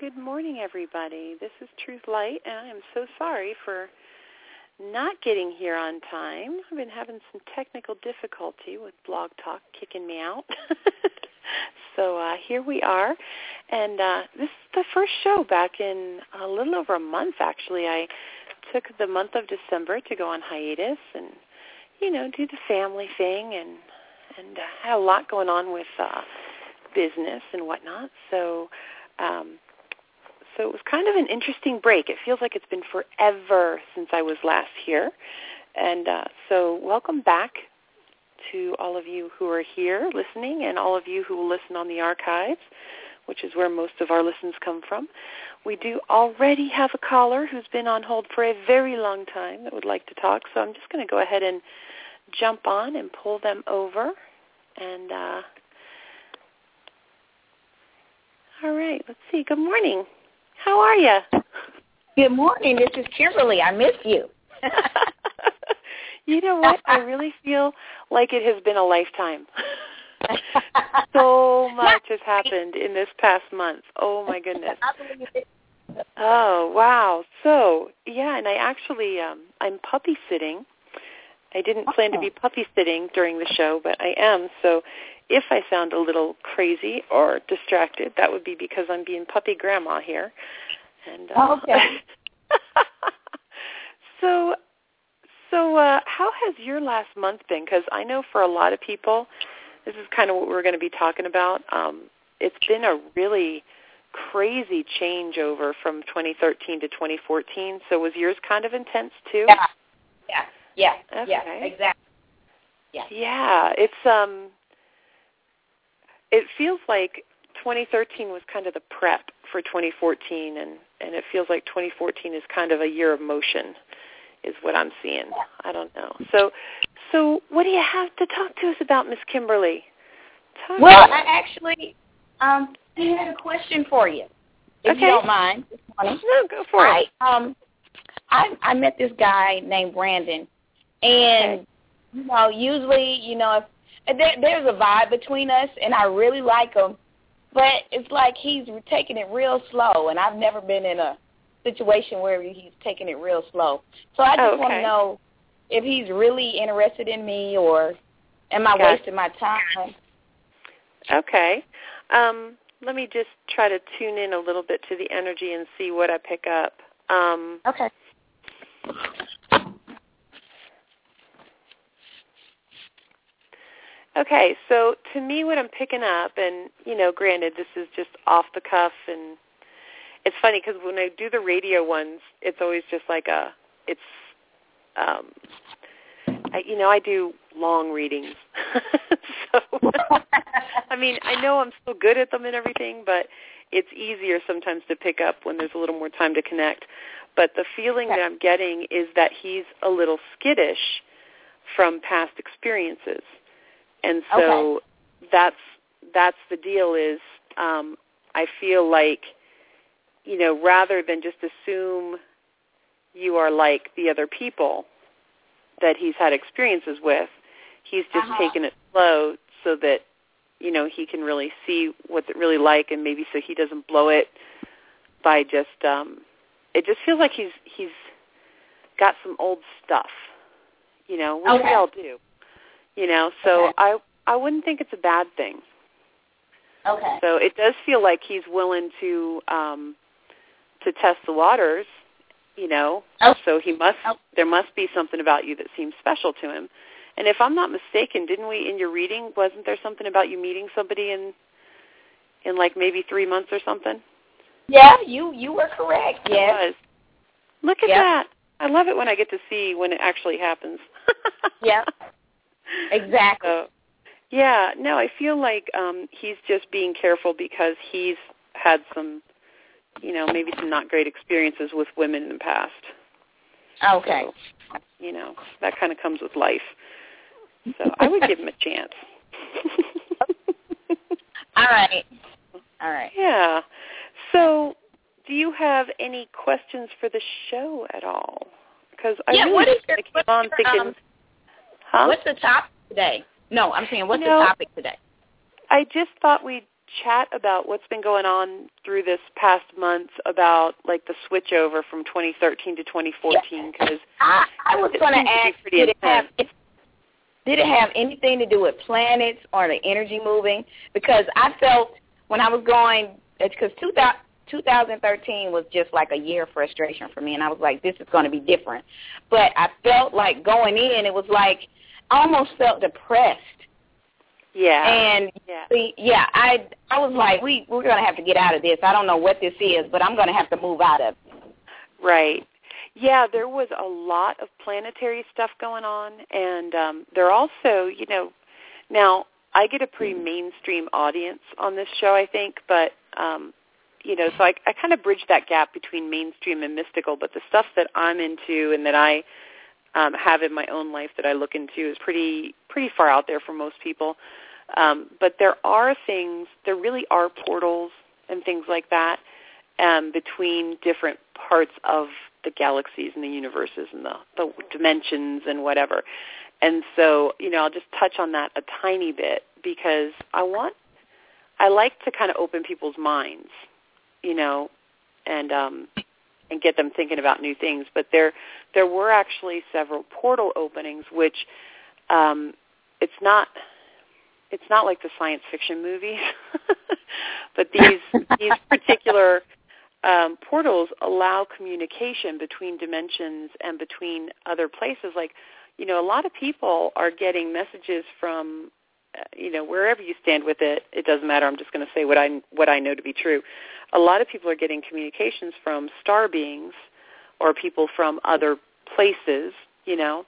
Good morning, everybody. This is Truth Light, and I am so sorry for not getting here on time. I've been having some technical difficulty with Blog Talk kicking me out. so uh, here we are, and uh, this is the first show back in a little over a month, actually. I took the month of December to go on hiatus and, you know, do the family thing and and uh, had a lot going on with uh, business and whatnot. So um, so it was kind of an interesting break. It feels like it's been forever since I was last here. And uh, so welcome back to all of you who are here listening and all of you who will listen on the archives, which is where most of our listens come from. We do already have a caller who's been on hold for a very long time that would like to talk. So I'm just going to go ahead and jump on and pull them over. And uh, all right, let's see. Good morning. How are you? Good morning. This is Kimberly. I miss you. you know what? I really feel like it has been a lifetime. so much has happened in this past month. Oh my goodness. Oh wow. So yeah, and I actually um I'm puppy sitting. I didn't plan to be puppy sitting during the show, but I am. So if I sound a little crazy or distracted, that would be because I'm being puppy grandma here. And uh, okay. so, so uh, how has your last month been? Because I know for a lot of people, this is kind of what we're going to be talking about. Um, it's been a really crazy changeover from 2013 to 2014. So was yours kind of intense too? Yeah. Yeah. Yeah. Okay. Yeah. Exactly. Yeah. Yeah. It's um it feels like 2013 was kind of the prep for 2014 and and it feels like 2014 is kind of a year of motion is what I'm seeing. I don't know. So so what do you have to talk to us about Miss Kimberly? Talk well, I actually um I had a question for you. If okay. you don't mind. No, go for I, it. Um I I met this guy named Brandon and okay. you know, usually, you know, if there, there's a vibe between us, and I really like him. But it's like he's taking it real slow, and I've never been in a situation where he's taking it real slow. So I just oh, okay. want to know if he's really interested in me, or am I wasting my time? Okay. Um, let me just try to tune in a little bit to the energy and see what I pick up. Um, Okay. Okay, so to me what I'm picking up, and, you know, granted this is just off the cuff, and it's funny because when I do the radio ones, it's always just like a, it's, um, I, you know, I do long readings. so, I mean, I know I'm still good at them and everything, but it's easier sometimes to pick up when there's a little more time to connect. But the feeling that I'm getting is that he's a little skittish from past experiences. And so Okay. that's that's the deal is um I feel like you know rather than just assume you are like the other people that he's had experiences with, he's just Uh-huh. taken it slow so that you know he can really see what's it really like and maybe so he doesn't blow it by just um it just feels like he's he's got some old stuff you know which we Okay. all do you know so Okay. i i wouldn't think it's a bad thing Okay. so it does feel like he's willing to um to test the waters you know Oh. so he must Oh. there must be something about you that seems special to him and if i'm not mistaken didn't we in your reading wasn't there something about you meeting somebody in in like maybe three months or something. Yeah, you you were correct. Yes. Look at Yep. that. I love it when I get to see when it actually happens. Yeah. Exactly. So, yeah, no, I feel like um he's just being careful because he's had some, you know, maybe some not great experiences with women in the past. Okay. So, you know, that kind of comes with life. So I would give him a chance. All right. All right. yeah. So, do you have any questions for the show at all? Because I Yeah, really what is your- I came what's on thinking, um, huh? What's the topic today? No, I'm saying what's No. the topic today? I just thought we'd chat about what's been going on through this past month about like the switch over from 2013 to 2014 because I, I was going to seems to be ask, pretty did it have did it have anything to do with planets or the energy moving? Because I felt when I was going, because 2013 was just like a year of frustration for me, and I was like, this is going to be different. But I felt like going in, it was like almost felt depressed. yeah, And yeah, see, yeah, I I was like, we we're gonna have to get out of this. I don't know what this is, but I'm gonna have to move out of. it. right. Yeah, there was a lot of planetary stuff going on, and um, there also, you know, now I get a pretty mainstream audience on this show, I think, but um, you know, so I, I kind of bridge that gap between mainstream and mystical. But the stuff that I'm into and that I um, have in my own life that I look into is pretty pretty far out there for most people. Um, but there are things, there really are portals and things like that um, between different parts of the galaxies and the universes and the, the dimensions and whatever. And so, you know, I'll just touch on that a tiny bit because I want, I like to kind of open people's minds, you know, and um, and get them thinking about new things. But there, there were actually several portal openings, which um, it's not, it's not like the science fiction movies, but these these particular um, portals allow communication between dimensions and between other places. Like, you know, a lot of people are getting messages from, you know, wherever you stand with it. It doesn't matter. I'm just going to say what I what I know to be true. A lot of people are getting communications from star beings or people from other places. You know,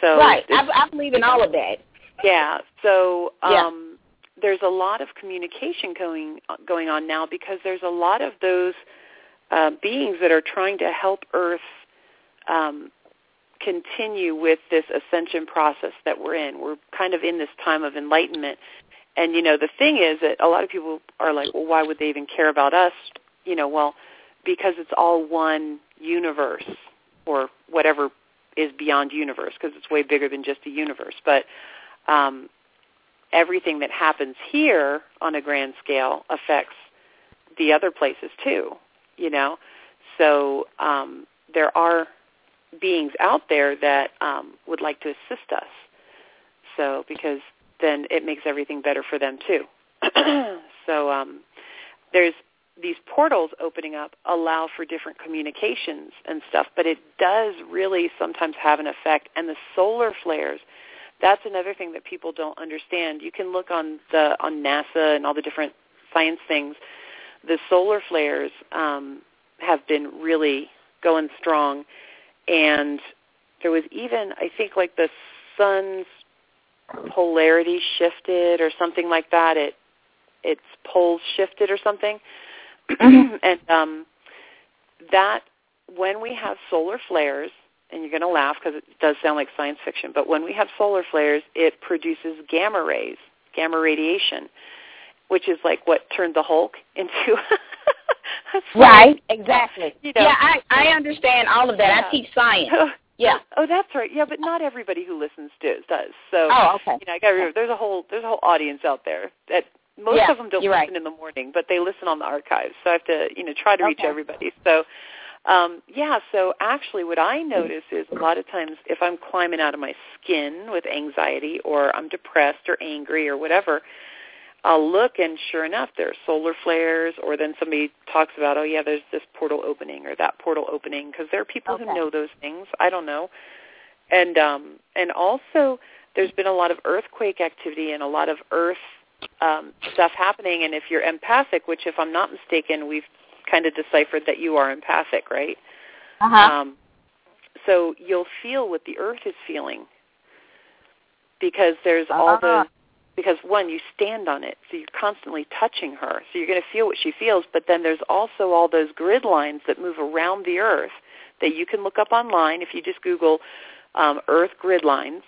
so right. I, I believe in all of that. yeah. So Yeah. um, there's a lot of communication going going on now because there's a lot of those uh, beings that are trying to help Earth um, continue with this ascension process that we're in. We're kind of in this time of enlightenment. And you know, the thing is that a lot of people are like, well, why would they even care about us? You know, well, because it's all one universe or whatever is beyond universe because it's way bigger than just a universe. But um, everything that happens here on a grand scale affects the other places too. You know, so um, there are beings out there that um, would like to assist us. So because then it makes everything better for them too. so um, there's these portals opening up allow for different communications and stuff, but it does really sometimes have an effect. And the solar flares, that's another thing that people don't understand. You can look on the on NASA and all the different science things. The solar flares um, have been really going strong, and there was even I think like the sun's polarity shifted or something like that. It its poles shifted or something, and um, that when we have solar flares, and you're going to laugh because it does sound like science fiction, but when we have solar flares, it produces gamma rays, gamma radiation, which is like what turned the Hulk into. Right. Exactly. You know. yeah, I I understand all of that. Yeah. I teach science. Yeah. Oh, that's right. Yeah, but not everybody who listens does. does. So, Oh, okay. you know, I got to remember there's a whole there's a whole audience out there that most Yeah, of them don't listen right. in the morning, but they listen on the archives. So I have to, you know, try to reach Okay. everybody. So, um, yeah. So actually, what I notice is a lot of times if I'm climbing out of my skin with anxiety, or I'm depressed or angry or whatever, I'll look and sure enough, there are solar flares, or then somebody talks about, oh yeah, there's this portal opening or that portal opening, because there are people Okay. who know those things. I don't know, and um, and also there's been a lot of earthquake activity and a lot of earth um, stuff happening. And if you're empathic, which if I'm not mistaken, we've kind of deciphered that you are empathic, right? Uh-huh. Um, so you'll feel what the earth is feeling because there's all Uh-huh. those because one you stand on it so you're constantly touching her so you're going to feel what she feels but then there's also all those grid lines that move around the earth that you can look up online if you just google um, earth grid lines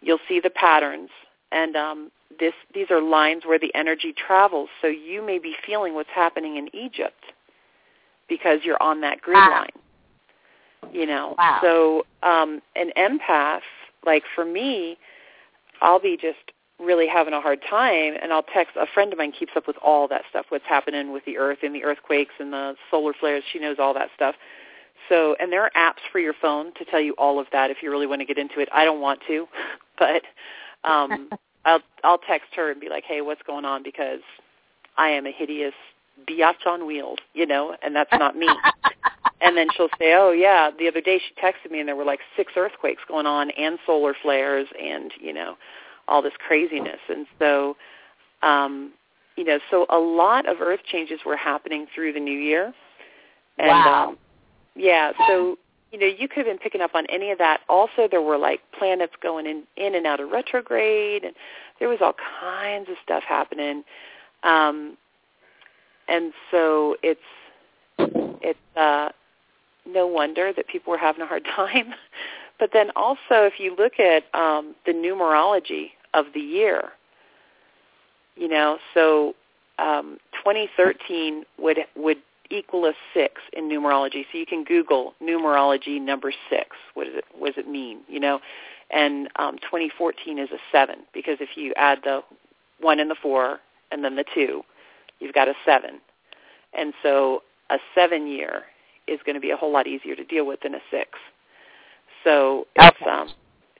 you'll see the patterns and um, this these are lines where the energy travels so you may be feeling what's happening in egypt because you're on that grid Wow. line you know Wow. so um an empath like for me i'll be just really having a hard time and i'll text a friend of mine keeps up with all that stuff what's happening with the earth and the earthquakes and the solar flares. She knows all that stuff. So and there are apps for your phone to tell you all of that if you really want to get into it. I don't want to but um i'll i'll text her and be like hey what's going on? Because i am a hideous biatch on wheels you know and that's not me. And then she'll say, "Oh yeah, the other day she texted me and there were like six earthquakes going on and solar flares and, you know, all this craziness." And so um, you know, so a lot of earth changes were happening through the new year. And Wow. um yeah, so you know, you could have been picking up on any of that. Also, there were like planets going in in and out of retrograde, and there was all kinds of stuff happening. Um, and so it's it's uh, no wonder that people were having a hard time. But then also, if you look at um, the numerology of the year, you know, so um, 2013 would would equal a six in numerology. So you can Google numerology number six. What does it what does it mean? You know, and um, 2014 is a seven because if you add the one and the four and then the two, you've got a seven. And so a seven year is going to be a whole lot easier to deal with than a six. So it's um,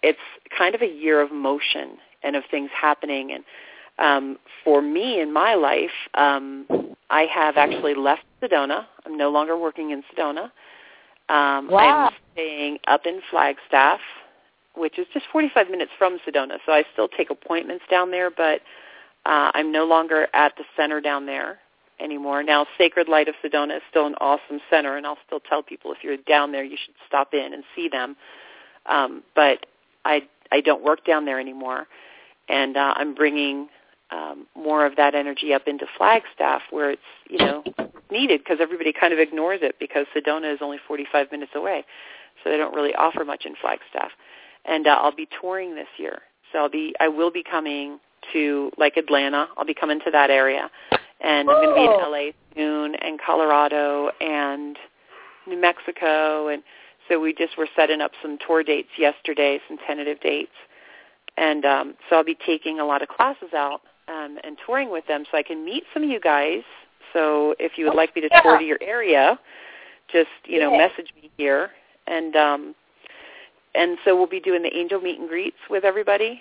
it's kind of a year of motion and of things happening. And um, for me in my life, um, I have actually left Sedona. I'm no longer working in Sedona. Um, Wow. I'm staying up in Flagstaff, which is just 45 minutes from Sedona. So I still take appointments down there, but uh, I'm no longer at the center down there anymore. Now, Sacred Light of Sedona is still an awesome center, and I'll still tell people if you're down there, you should stop in and see them. Um, but I I don't work down there anymore, and uh, I'm bringing um, more of that energy up into Flagstaff, where it's you know needed because everybody kind of ignores it because Sedona is only 45 minutes away, so they don't really offer much in Flagstaff. And uh, I'll be touring this year, so I'll be I will be coming to like Atlanta. I'll be coming to that area, and I'm going to be in Oh. LA soon, and Colorado, and New Mexico, and so we just were setting up some tour dates yesterday, some tentative dates, and um, so I'll be taking a lot of classes out um, and touring with them, so I can meet some of you guys. So if you would like me to tour to your area, just you know Yeah. message me here, and um, and so we'll be doing the angel meet and greets with everybody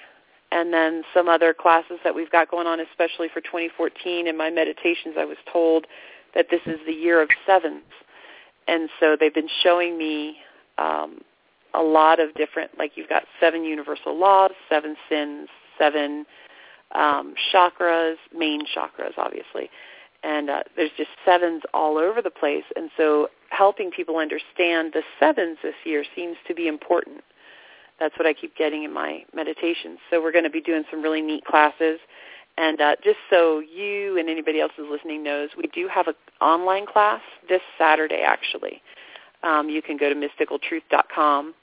and then some other classes that we've got going on, especially for 2014. In my meditations, I was told that this is the year of sevens, and so they've been showing me um, a lot of different, like you've got seven universal laws, seven sins, seven um, chakras, main chakras, obviously, and uh, there's just sevens all over the place, and so helping people understand the sevens this year seems to be important that's what I keep getting in my meditations. So we're going to be doing some really neat classes. And uh, just so you and anybody else who's listening knows, we do have an online class this Saturday, actually. Um, you can go to mysticaltruth.com.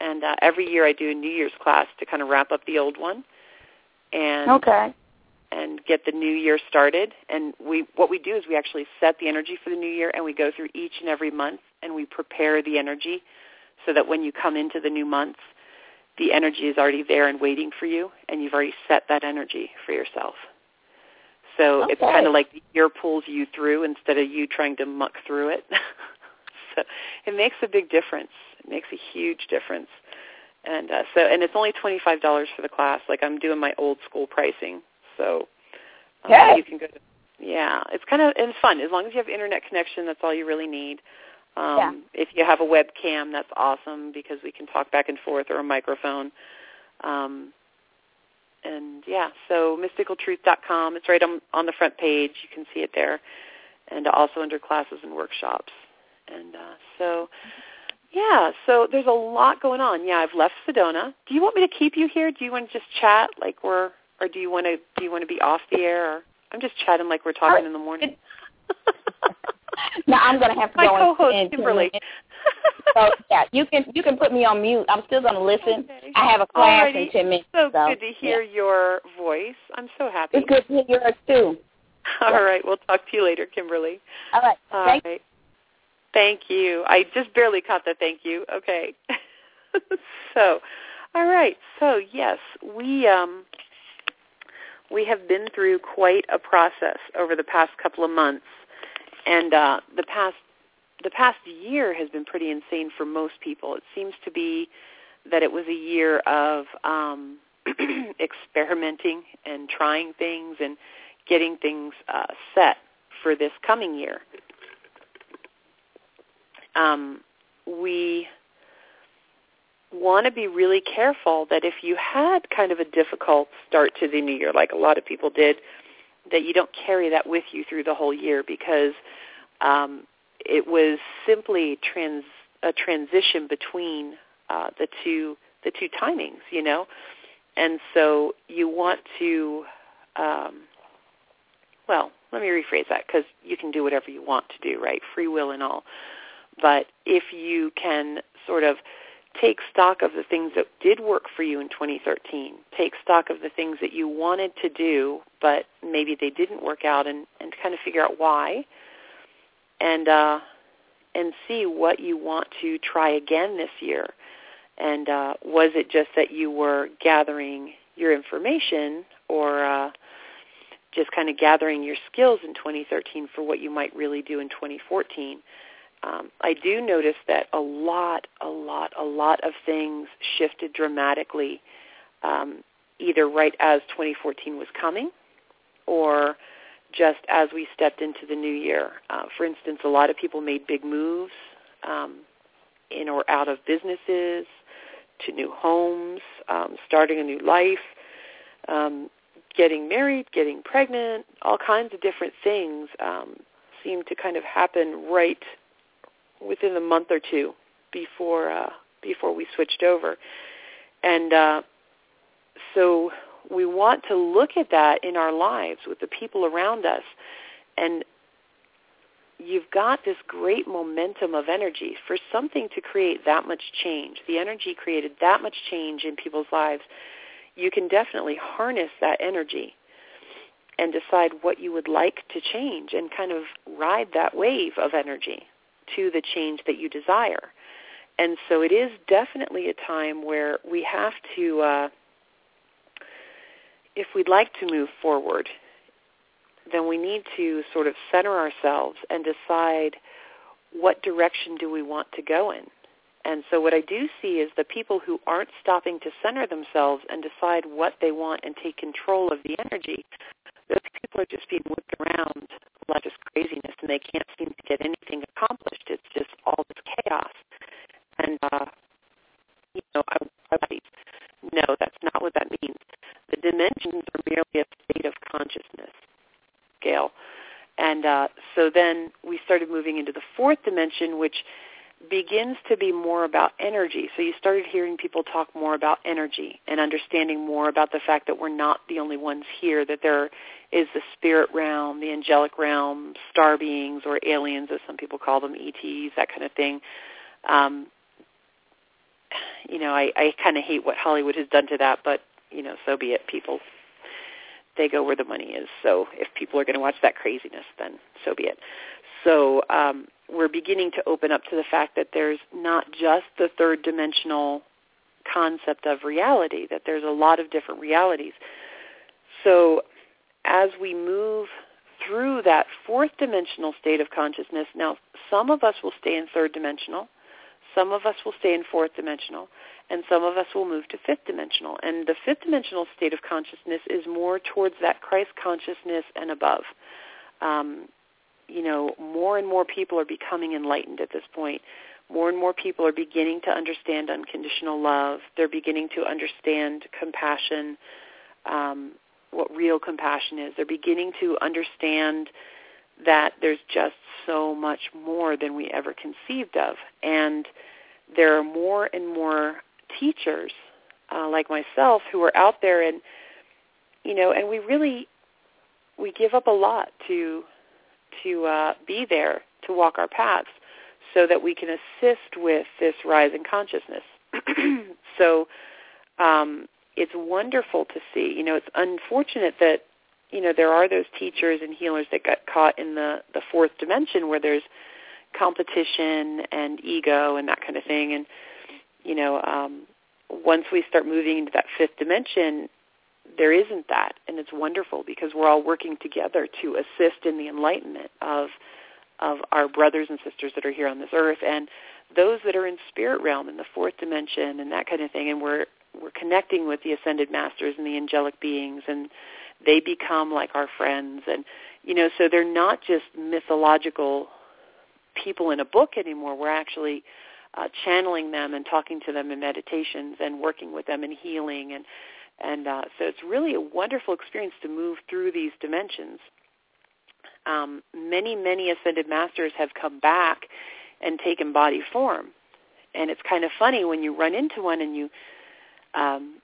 And uh, every year I do a New Year's class to kind of wrap up the old one and Okay. and get the new year started. And we what we do is we actually set the energy for the new year, and we go through each and every month, and we prepare the energy so that when you come into the new month, the energy is already there and waiting for you, and you've already set that energy for yourself. So it's kind of like the year pulls you through instead of you trying to muck through it. so it makes a big difference. It makes a huge difference. And uh, so, and it's only twenty five dollars for the class. Like I'm doing my old school pricing, so um, Hey. you can go. To, yeah, it's kind of and it's fun as long as you have internet connection. That's all you really need. Um, Yeah. If you have a webcam, that's awesome because we can talk back and forth or a microphone. Um, and yeah, so mysticaltruth.com. It's right on on the front page. You can see it there, and also under classes and workshops. And uh, so, yeah, so there's a lot going on. Yeah, I've left Sedona. Do you want me to keep you here? Do you want to just chat like we're, or do you want to do you want to be off the air? Or I'm just chatting like we're talking in the morning. no, I'm gonna have to My go co-host in Kimberly. so yeah, you can you can put me on mute. I'm still gonna listen. Okay. I have a class Alrighty. in ten minutes. So so, good to hear your voice. I'm so happy. It's good to hear yours too. All right, we'll talk to you later, Kimberly. All right. All Thank right. Thank you. I just barely caught the thank you. Okay. so, all right. So yes, we um, we have been through quite a process over the past couple of months, and uh, the past the past year has been pretty insane for most people. It seems to be that it was a year of um, experimenting and trying things and getting things uh, set for this coming year. Um, we want to be really careful that if you had kind of a difficult start to the new year, like a lot of people did, that you don't carry that with you through the whole year because um, it was simply trans a transition between uh, the two the two timings, you know, and so you want to. Um, well, let me rephrase that because you can do whatever you want to do, right? Free will and all. But if you can sort of take stock of the things that did work for you in 2013, take stock of the things that you wanted to do, but maybe they didn't work out, and, and kind of figure out why, and uh, and see what you want to try again this year. And uh, was it just that you were gathering your information, or uh, just kind of gathering your skills in 2013 for what you might really do in 2014? Um, I do notice that a lot, a lot, a lot of things shifted dramatically, um, either right as 2014 was coming, or just as we stepped into the new year. Uh, for instance, a lot of people made big moves um, in or out of businesses, to new homes, um, starting a new life, um, getting married, getting pregnant, all kinds of different things um, seem to kind of happen right within a month or two before uh, before we switched over, and uh, so we want to look at that in our lives with the people around us, and you've got this great momentum of energy for something to create that much change. The energy created that much change in people's lives. You can definitely harness that energy and decide what you would like to change and kind of ride that wave of energy to the change that you desire. And so it is definitely a time where we have to, uh, if we'd like to move forward, then we need to sort of center ourselves and decide what direction do we want to go in. And so what I do see is the people who aren't stopping to center themselves and decide what they want and take control of the energy, those people are just being whipped around like this craziness and they can't seem to get anything accomplished. It's just all this chaos. And, uh, you know, I, I no, that's not what that means. The dimensions are merely a state of consciousness scale. And uh, so then we started moving into the fourth dimension, which begins to be more about energy. So you started hearing people talk more about energy and understanding more about the fact that we're not the only ones here, that there is the spirit realm, the angelic realm, star beings or aliens as some people call them, ETs, that kind of thing. Um, you know, I, I kind of hate what Hollywood has done to that, but, you know, so be it. People, they go where the money is. So if people are going to watch that craziness, then so be it. So um, we're beginning to open up to the fact that there's not just the third dimensional concept of reality, that there's a lot of different realities. So as we move through that fourth dimensional state of consciousness, now some of us will stay in third dimensional, some of us will stay in fourth dimensional, and some of us will move to fifth dimensional. And the fifth dimensional state of consciousness is more towards that Christ consciousness and above. Um, you know, more and more people are becoming enlightened at this point. More and more people are beginning to understand unconditional love. They're beginning to understand compassion. um, what real compassion is. They're beginning to understand that there's just so much more than we ever conceived of. And there are more and more teachers uh, like myself who are out there and, you know, and we really, we give up a lot to, to uh, be there, to walk our paths so that we can assist with this rise in consciousness. so um, it's wonderful to see. You know, it's unfortunate that you know there are those teachers and healers that got caught in the the fourth dimension where there's competition and ego and that kind of thing. And you know, um, once we start moving into that fifth dimension, there isn't that, and it's wonderful because we're all working together to assist in the enlightenment of of our brothers and sisters that are here on this earth and those that are in spirit realm in the fourth dimension and that kind of thing and we're we're connecting with the ascended masters and the angelic beings and they become like our friends. And you know so they're not just mythological people in a book anymore. We're actually uh, channeling them and talking to them in meditations and working with them in healing. And and uh, so it's really a wonderful experience to move through these dimensions. Um, many many ascended masters have come back and taken body form. And it's kind of funny when you run into one and you um,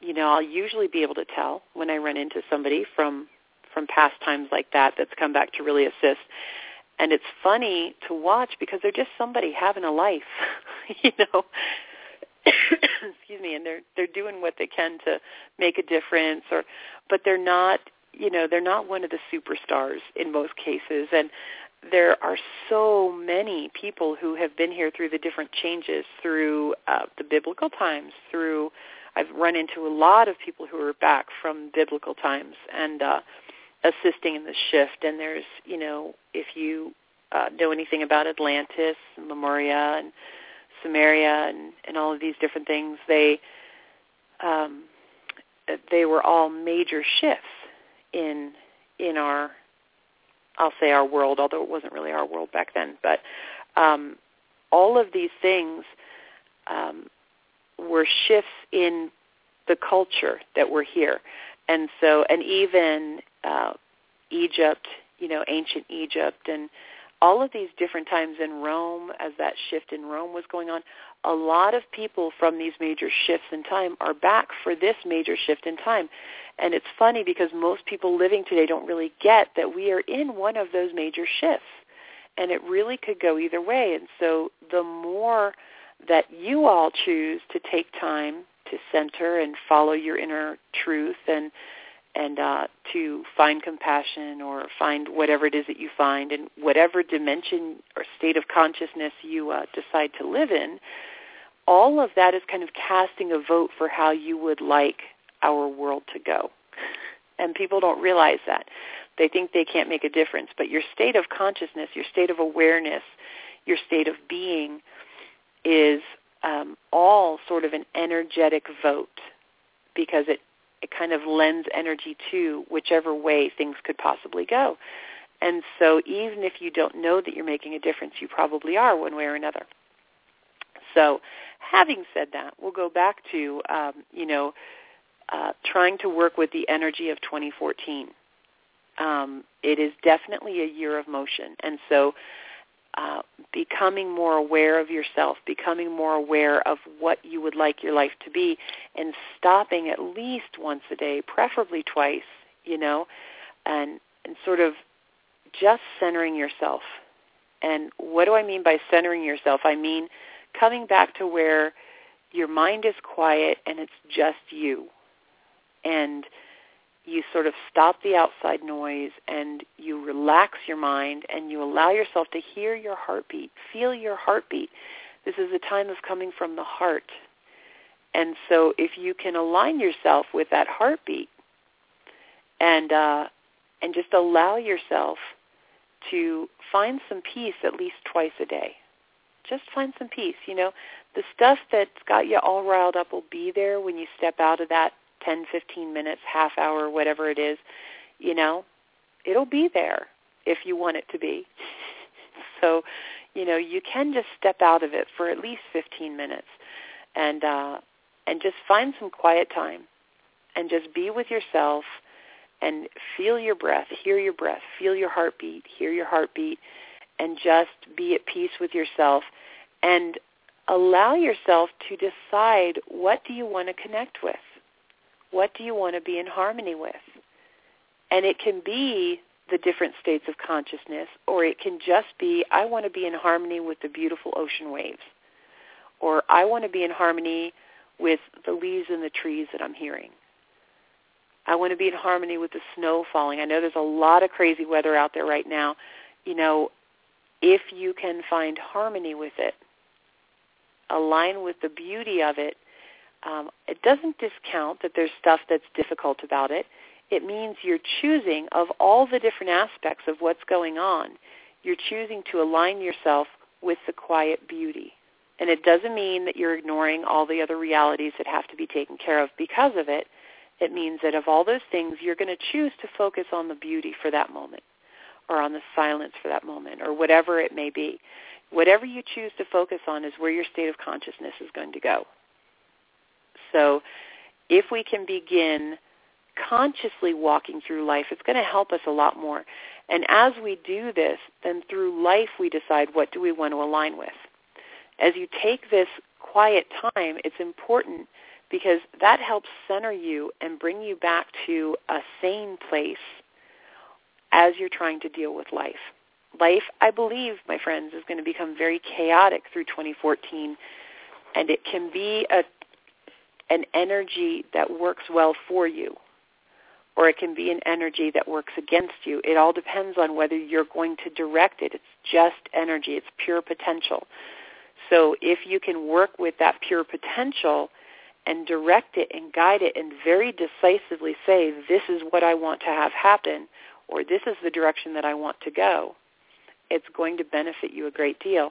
you know, I'll usually be able to tell when I run into somebody from from past times like that that's come back to really assist. And it's funny to watch because they're just somebody having a life, you know. Excuse me, and they're they're doing what they can to make a difference or but they're not, you know, they're not one of the superstars in most cases and there are so many people who have been here through the different changes, through uh, the biblical times, through I've run into a lot of people who are back from biblical times and uh, assisting in the shift. And there's, you know, if you uh, know anything about Atlantis and Lemuria and Sumeria and, and all of these different things, they um, they were all major shifts in in our I'll say our world, although it wasn't really our world back then. But um, all of these things um, were shifts in the culture that were here, and so and even uh, Egypt, you know, ancient Egypt, and all of these different times in Rome, as that shift in Rome was going on, a lot of people from these major shifts in time are back for this major shift in time. And it's funny because most people living today don't really get that we are in one of those major shifts. And it really could go either way. And so the more that you all choose to take time to center and follow your inner truth and and uh, to find compassion or find whatever it is that you find in whatever dimension or state of consciousness you uh, decide to live in, all of that is kind of casting a vote for how you would like our world to go. And people don't realize that. They think they can't make a difference. But your state of consciousness, your state of awareness, your state of being is um, all sort of an energetic vote because it, it kind of lends energy to whichever way things could possibly go. And so even if you don't know that you're making a difference, you probably are one way or another. So having said that, we'll go back to, um, you know, uh, trying to work with the energy of 2014. Um, it is definitely a year of motion. And so uh, becoming more aware of yourself, becoming more aware of what you would like your life to be, and stopping at least once a day, preferably twice, you know, and, and sort of just centering yourself. And what do I mean by centering yourself? I mean coming back to where your mind is quiet and it's just you and you sort of stop the outside noise and you relax your mind and you allow yourself to hear your heartbeat, feel your heartbeat. This is a time of coming from the heart. And so if you can align yourself with that heartbeat and uh, and just allow yourself to find some peace at least twice a day. Just find some peace. You know, the stuff that's got you all riled up will be there when you step out of that 10, 15 minutes, half hour, whatever it is, you know, it'll be there if you want it to be. so, you know, you can just step out of it for at least 15 minutes and uh and just find some quiet time and just be with yourself and feel your breath, hear your breath, feel your heartbeat, hear your heartbeat, and just be at peace with yourself and allow yourself to decide what do you want to connect with? What do you want to be in harmony with? And it can be the different states of consciousness, or it can just be, I want to be in harmony with the beautiful ocean waves, or I want to be in harmony with the leaves in the trees that I'm hearing. I want to be in harmony with the snow falling. I know there's a lot of crazy weather out there right now. You know, if you can find harmony with it, align with the beauty of it, um, it doesn't discount that there's stuff that's difficult about it. It means you're choosing of all the different aspects of what's going on, you're choosing to align yourself with the quiet beauty. And it doesn't mean that you're ignoring all the other realities that have to be taken care of because of it. It means that of all those things, you're going to choose to focus on the beauty for that moment or on the silence for that moment or whatever it may be. Whatever you choose to focus on is where your state of consciousness is going to go. So if we can begin consciously walking through life, it's going to help us a lot more. And as we do this, then through life we decide what do we want to align with. As you take this quiet time, it's important because that helps center you and bring you back to a sane place as you're trying to deal with life. Life, I believe, my friends, is going to become very chaotic through 2014, and it can be a an energy that works well for you or it can be an energy that works against you. It all depends on whether you're going to direct it. It's just energy. It's pure potential. So if you can work with that pure potential and direct it and guide it and very decisively say, this is what I want to have happen or this is the direction that I want to go, it's going to benefit you a great deal.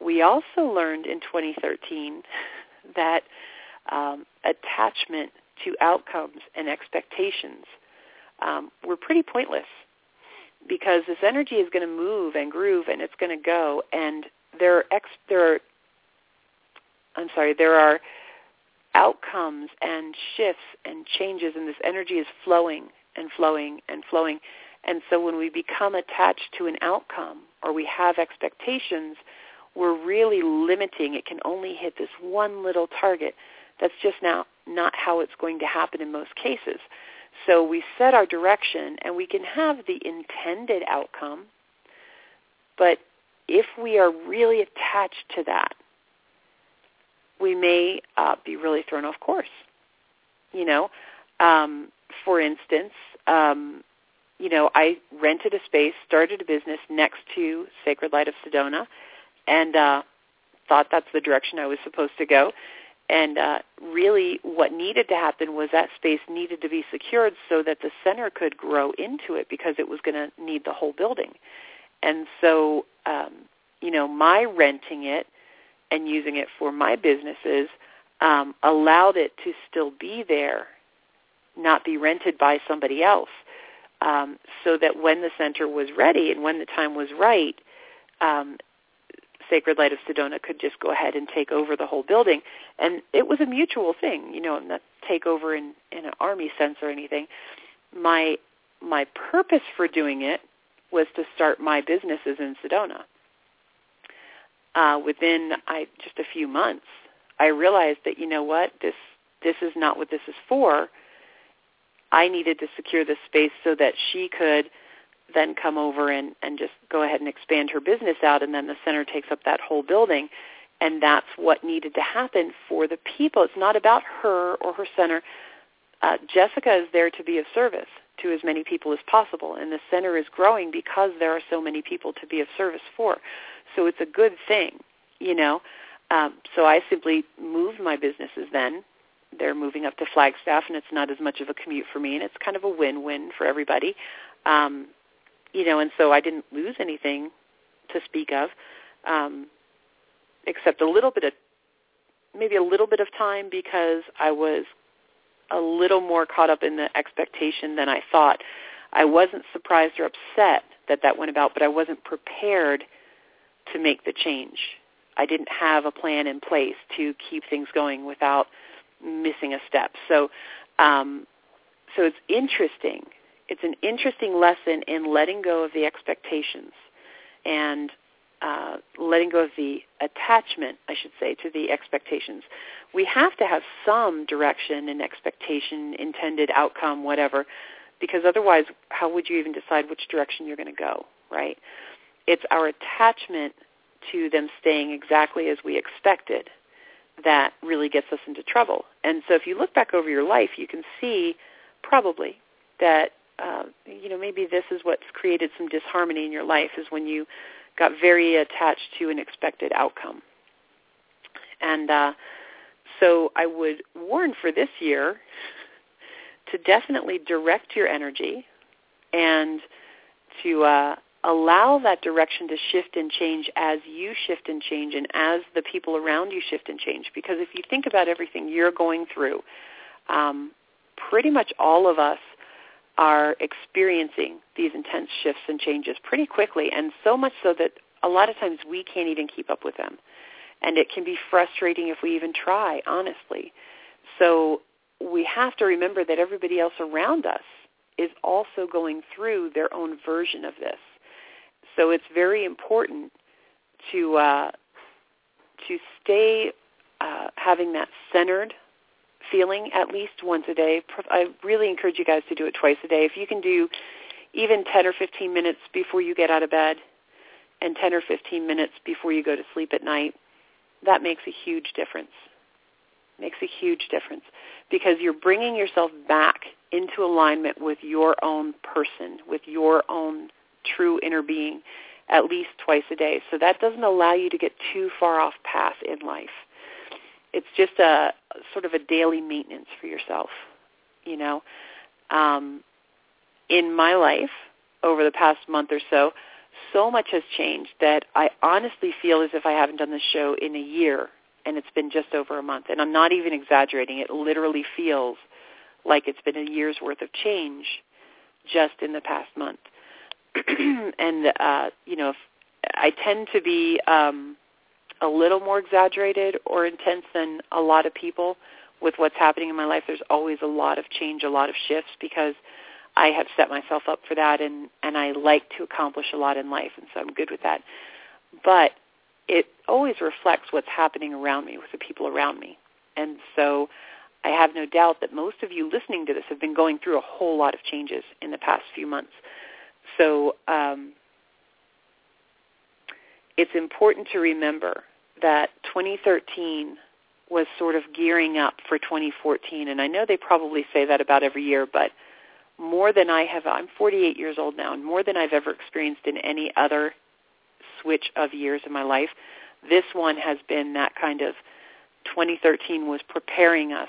We also learned in 2013 that um, attachment to outcomes and expectations um, were pretty pointless because this energy is going to move and groove and it's going to go and there are ex- there are I'm sorry there are outcomes and shifts and changes and this energy is flowing and flowing and flowing. And so when we become attached to an outcome or we have expectations we're really limiting. It can only hit this one little target that's just now not how it's going to happen in most cases. So we set our direction and we can have the intended outcome, but if we are really attached to that, we may uh, be really thrown off course. You know, um, for instance, um, you know, I rented a space, started a business next to Sacred Light of Sedona, and uh, thought that's the direction I was supposed to go. And uh, really what needed to happen was that space needed to be secured so that the center could grow into it because it was going to need the whole building. And so, um, you know, my renting it and using it for my businesses um, allowed it to still be there, not be rented by somebody else, um, so that when the center was ready and when the time was right, um, Sacred Light of Sedona could just go ahead and take over the whole building. And it was a mutual thing, you know, not take over in, in an army sense or anything. My my purpose for doing it was to start my businesses in Sedona. Uh, within I, just a few months, I realized that you know what this this is not what this is for. I needed to secure this space so that she could then come over and, and just go ahead and expand her business out and then the center takes up that whole building and that's what needed to happen for the people. It's not about her or her center. Uh, Jessica is there to be of service to as many people as possible, and the center is growing because there are so many people to be of service for. So it's a good thing, you know. Um, so I simply moved my businesses then. They're moving up to Flagstaff, and it's not as much of a commute for me, and it's kind of a win-win for everybody. Um, you know, and so I didn't lose anything to speak of, um, except a little bit of, maybe a little bit of time because I was a little more caught up in the expectation than I thought. I wasn't surprised or upset that that went about, but I wasn't prepared to make the change. I didn't have a plan in place to keep things going without missing a step. So um, so it's interesting. It's an interesting lesson in letting go of the expectations and uh, letting go of the attachment, I should say, to the expectations. We have to have some direction and expectation, intended outcome, whatever, because otherwise, how would you even decide which direction you're going to go, right? It's our attachment to them staying exactly as we expected that really gets us into trouble. And so if you look back over your life, you can see probably that uh, you know maybe this is what's created some disharmony in your life is when you got very attached to an expected outcome. And uh, so I would warn for this year to definitely direct your energy and to uh, allow that direction to shift and change as you shift and change and as the people around you shift and change. Because if you think about everything you're going through, um, pretty much all of us are experiencing these intense shifts and changes pretty quickly, and so much so that a lot of times we can't even keep up with them. And it can be frustrating if we even try, honestly. So we have to remember that everybody else around us is also going through their own version of this. So it's very important to uh, to stay uh, having that centered feeling at least once a day. I really encourage you guys to do it twice a day. If you can do even 10 or 15 minutes before you get out of bed and 10 or 15 minutes before you go to sleep at night, that makes a huge difference. Makes a huge difference because you're bringing yourself back into alignment with your own person, with your own true inner being at least twice a day. So that doesn't allow you to get too far off path in life it's just a sort of a daily maintenance for yourself, you know. Um, in my life over the past month or so, so much has changed that I honestly feel as if I haven't done this show in a year and it's been just over a month. And I'm not even exaggerating. It literally feels like it's been a year's worth of change just in the past month. and uh, you know, I tend to be um a little more exaggerated or intense than a lot of people with what's happening in my life. There's always a lot of change, a lot of shifts because I have set myself up for that and, and I like to accomplish a lot in life and so I'm good with that. But it always reflects what's happening around me with the people around me. And so I have no doubt that most of you listening to this have been going through a whole lot of changes in the past few months. So um, it's important to remember that 2013 was sort of gearing up for 2014. And I know they probably say that about every year, but more than I have, I'm 48 years old now, and more than I've ever experienced in any other switch of years in my life, this one has been that kind of 2013 was preparing us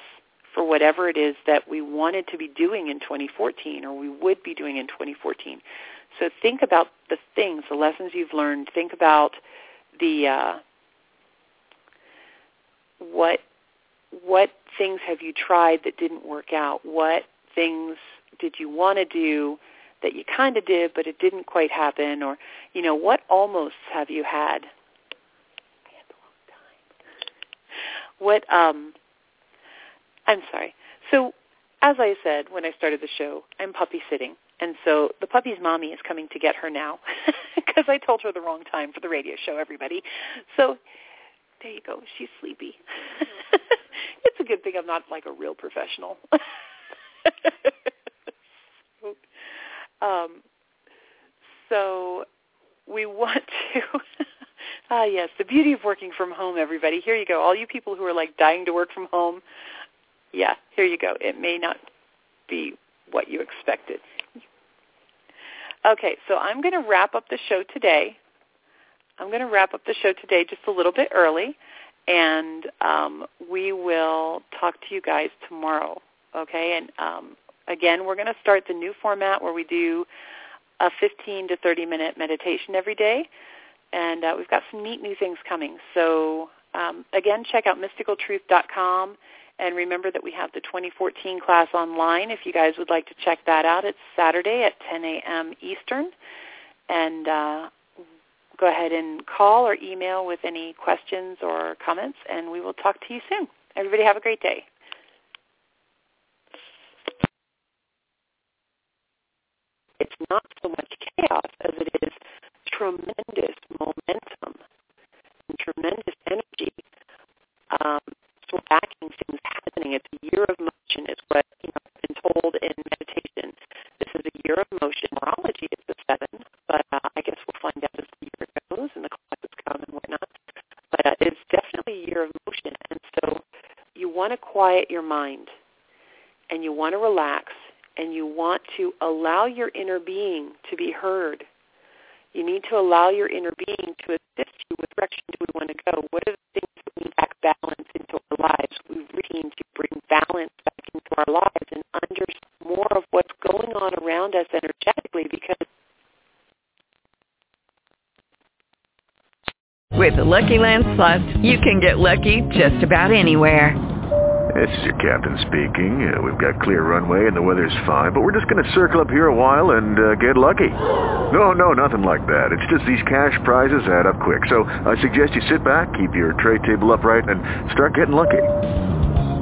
for whatever it is that we wanted to be doing in 2014 or we would be doing in 2014. So think about the things, the lessons you've learned. Think about the uh, what what things have you tried that didn't work out? What things did you want to do that you kind of did but it didn't quite happen? Or you know what almost have you had? What um I'm sorry. So as I said when I started the show, I'm puppy sitting. And so the puppy's mommy is coming to get her now because I told her the wrong time for the radio show, everybody. So there you go. She's sleepy. it's a good thing I'm not like a real professional. um, so we want to ah yes the beauty of working from home everybody here you go all you people who are like dying to work from home yeah here you go it may not be what you expected Okay, so I'm going to wrap up the show today. I'm going to wrap up the show today just a little bit early, and um, we will talk to you guys tomorrow. Okay, and um, again, we're going to start the new format where we do a 15 to 30 minute meditation every day, and uh, we've got some neat new things coming. So um, again, check out mysticaltruth.com and remember that we have the 2014 class online if you guys would like to check that out. It's Saturday at 10 a.m. Eastern. And uh, go ahead and call or email with any questions or comments, and we will talk to you soon. Everybody have a great day. it's not so much chaos as it is tremendous momentum and tremendous energy. Um, so backing things happening. It's a year of motion is what you know, I've been told in meditation. This is a year of motion. Numerology is the seven, but uh, I guess we'll find out as the year goes and the classes come and whatnot. But uh, it's definitely a year of motion, and so you want to quiet your mind, and you want to relax, and you want to allow your inner being to be heard. You need to allow your inner being to assist you with direction do we want to go. What are the things that bring back balance into our lives? We really need to bring balance back into our lives and understand more of what's going on around us energetically because With the Lucky Land Slots, you can get lucky just about anywhere. This is your captain speaking. Uh, we've got clear runway and the weather's fine, but we're just going to circle up here a while and uh, get lucky. No, no, nothing like that. It's just these cash prizes add up quick. So I suggest you sit back, keep your tray table upright, and start getting lucky.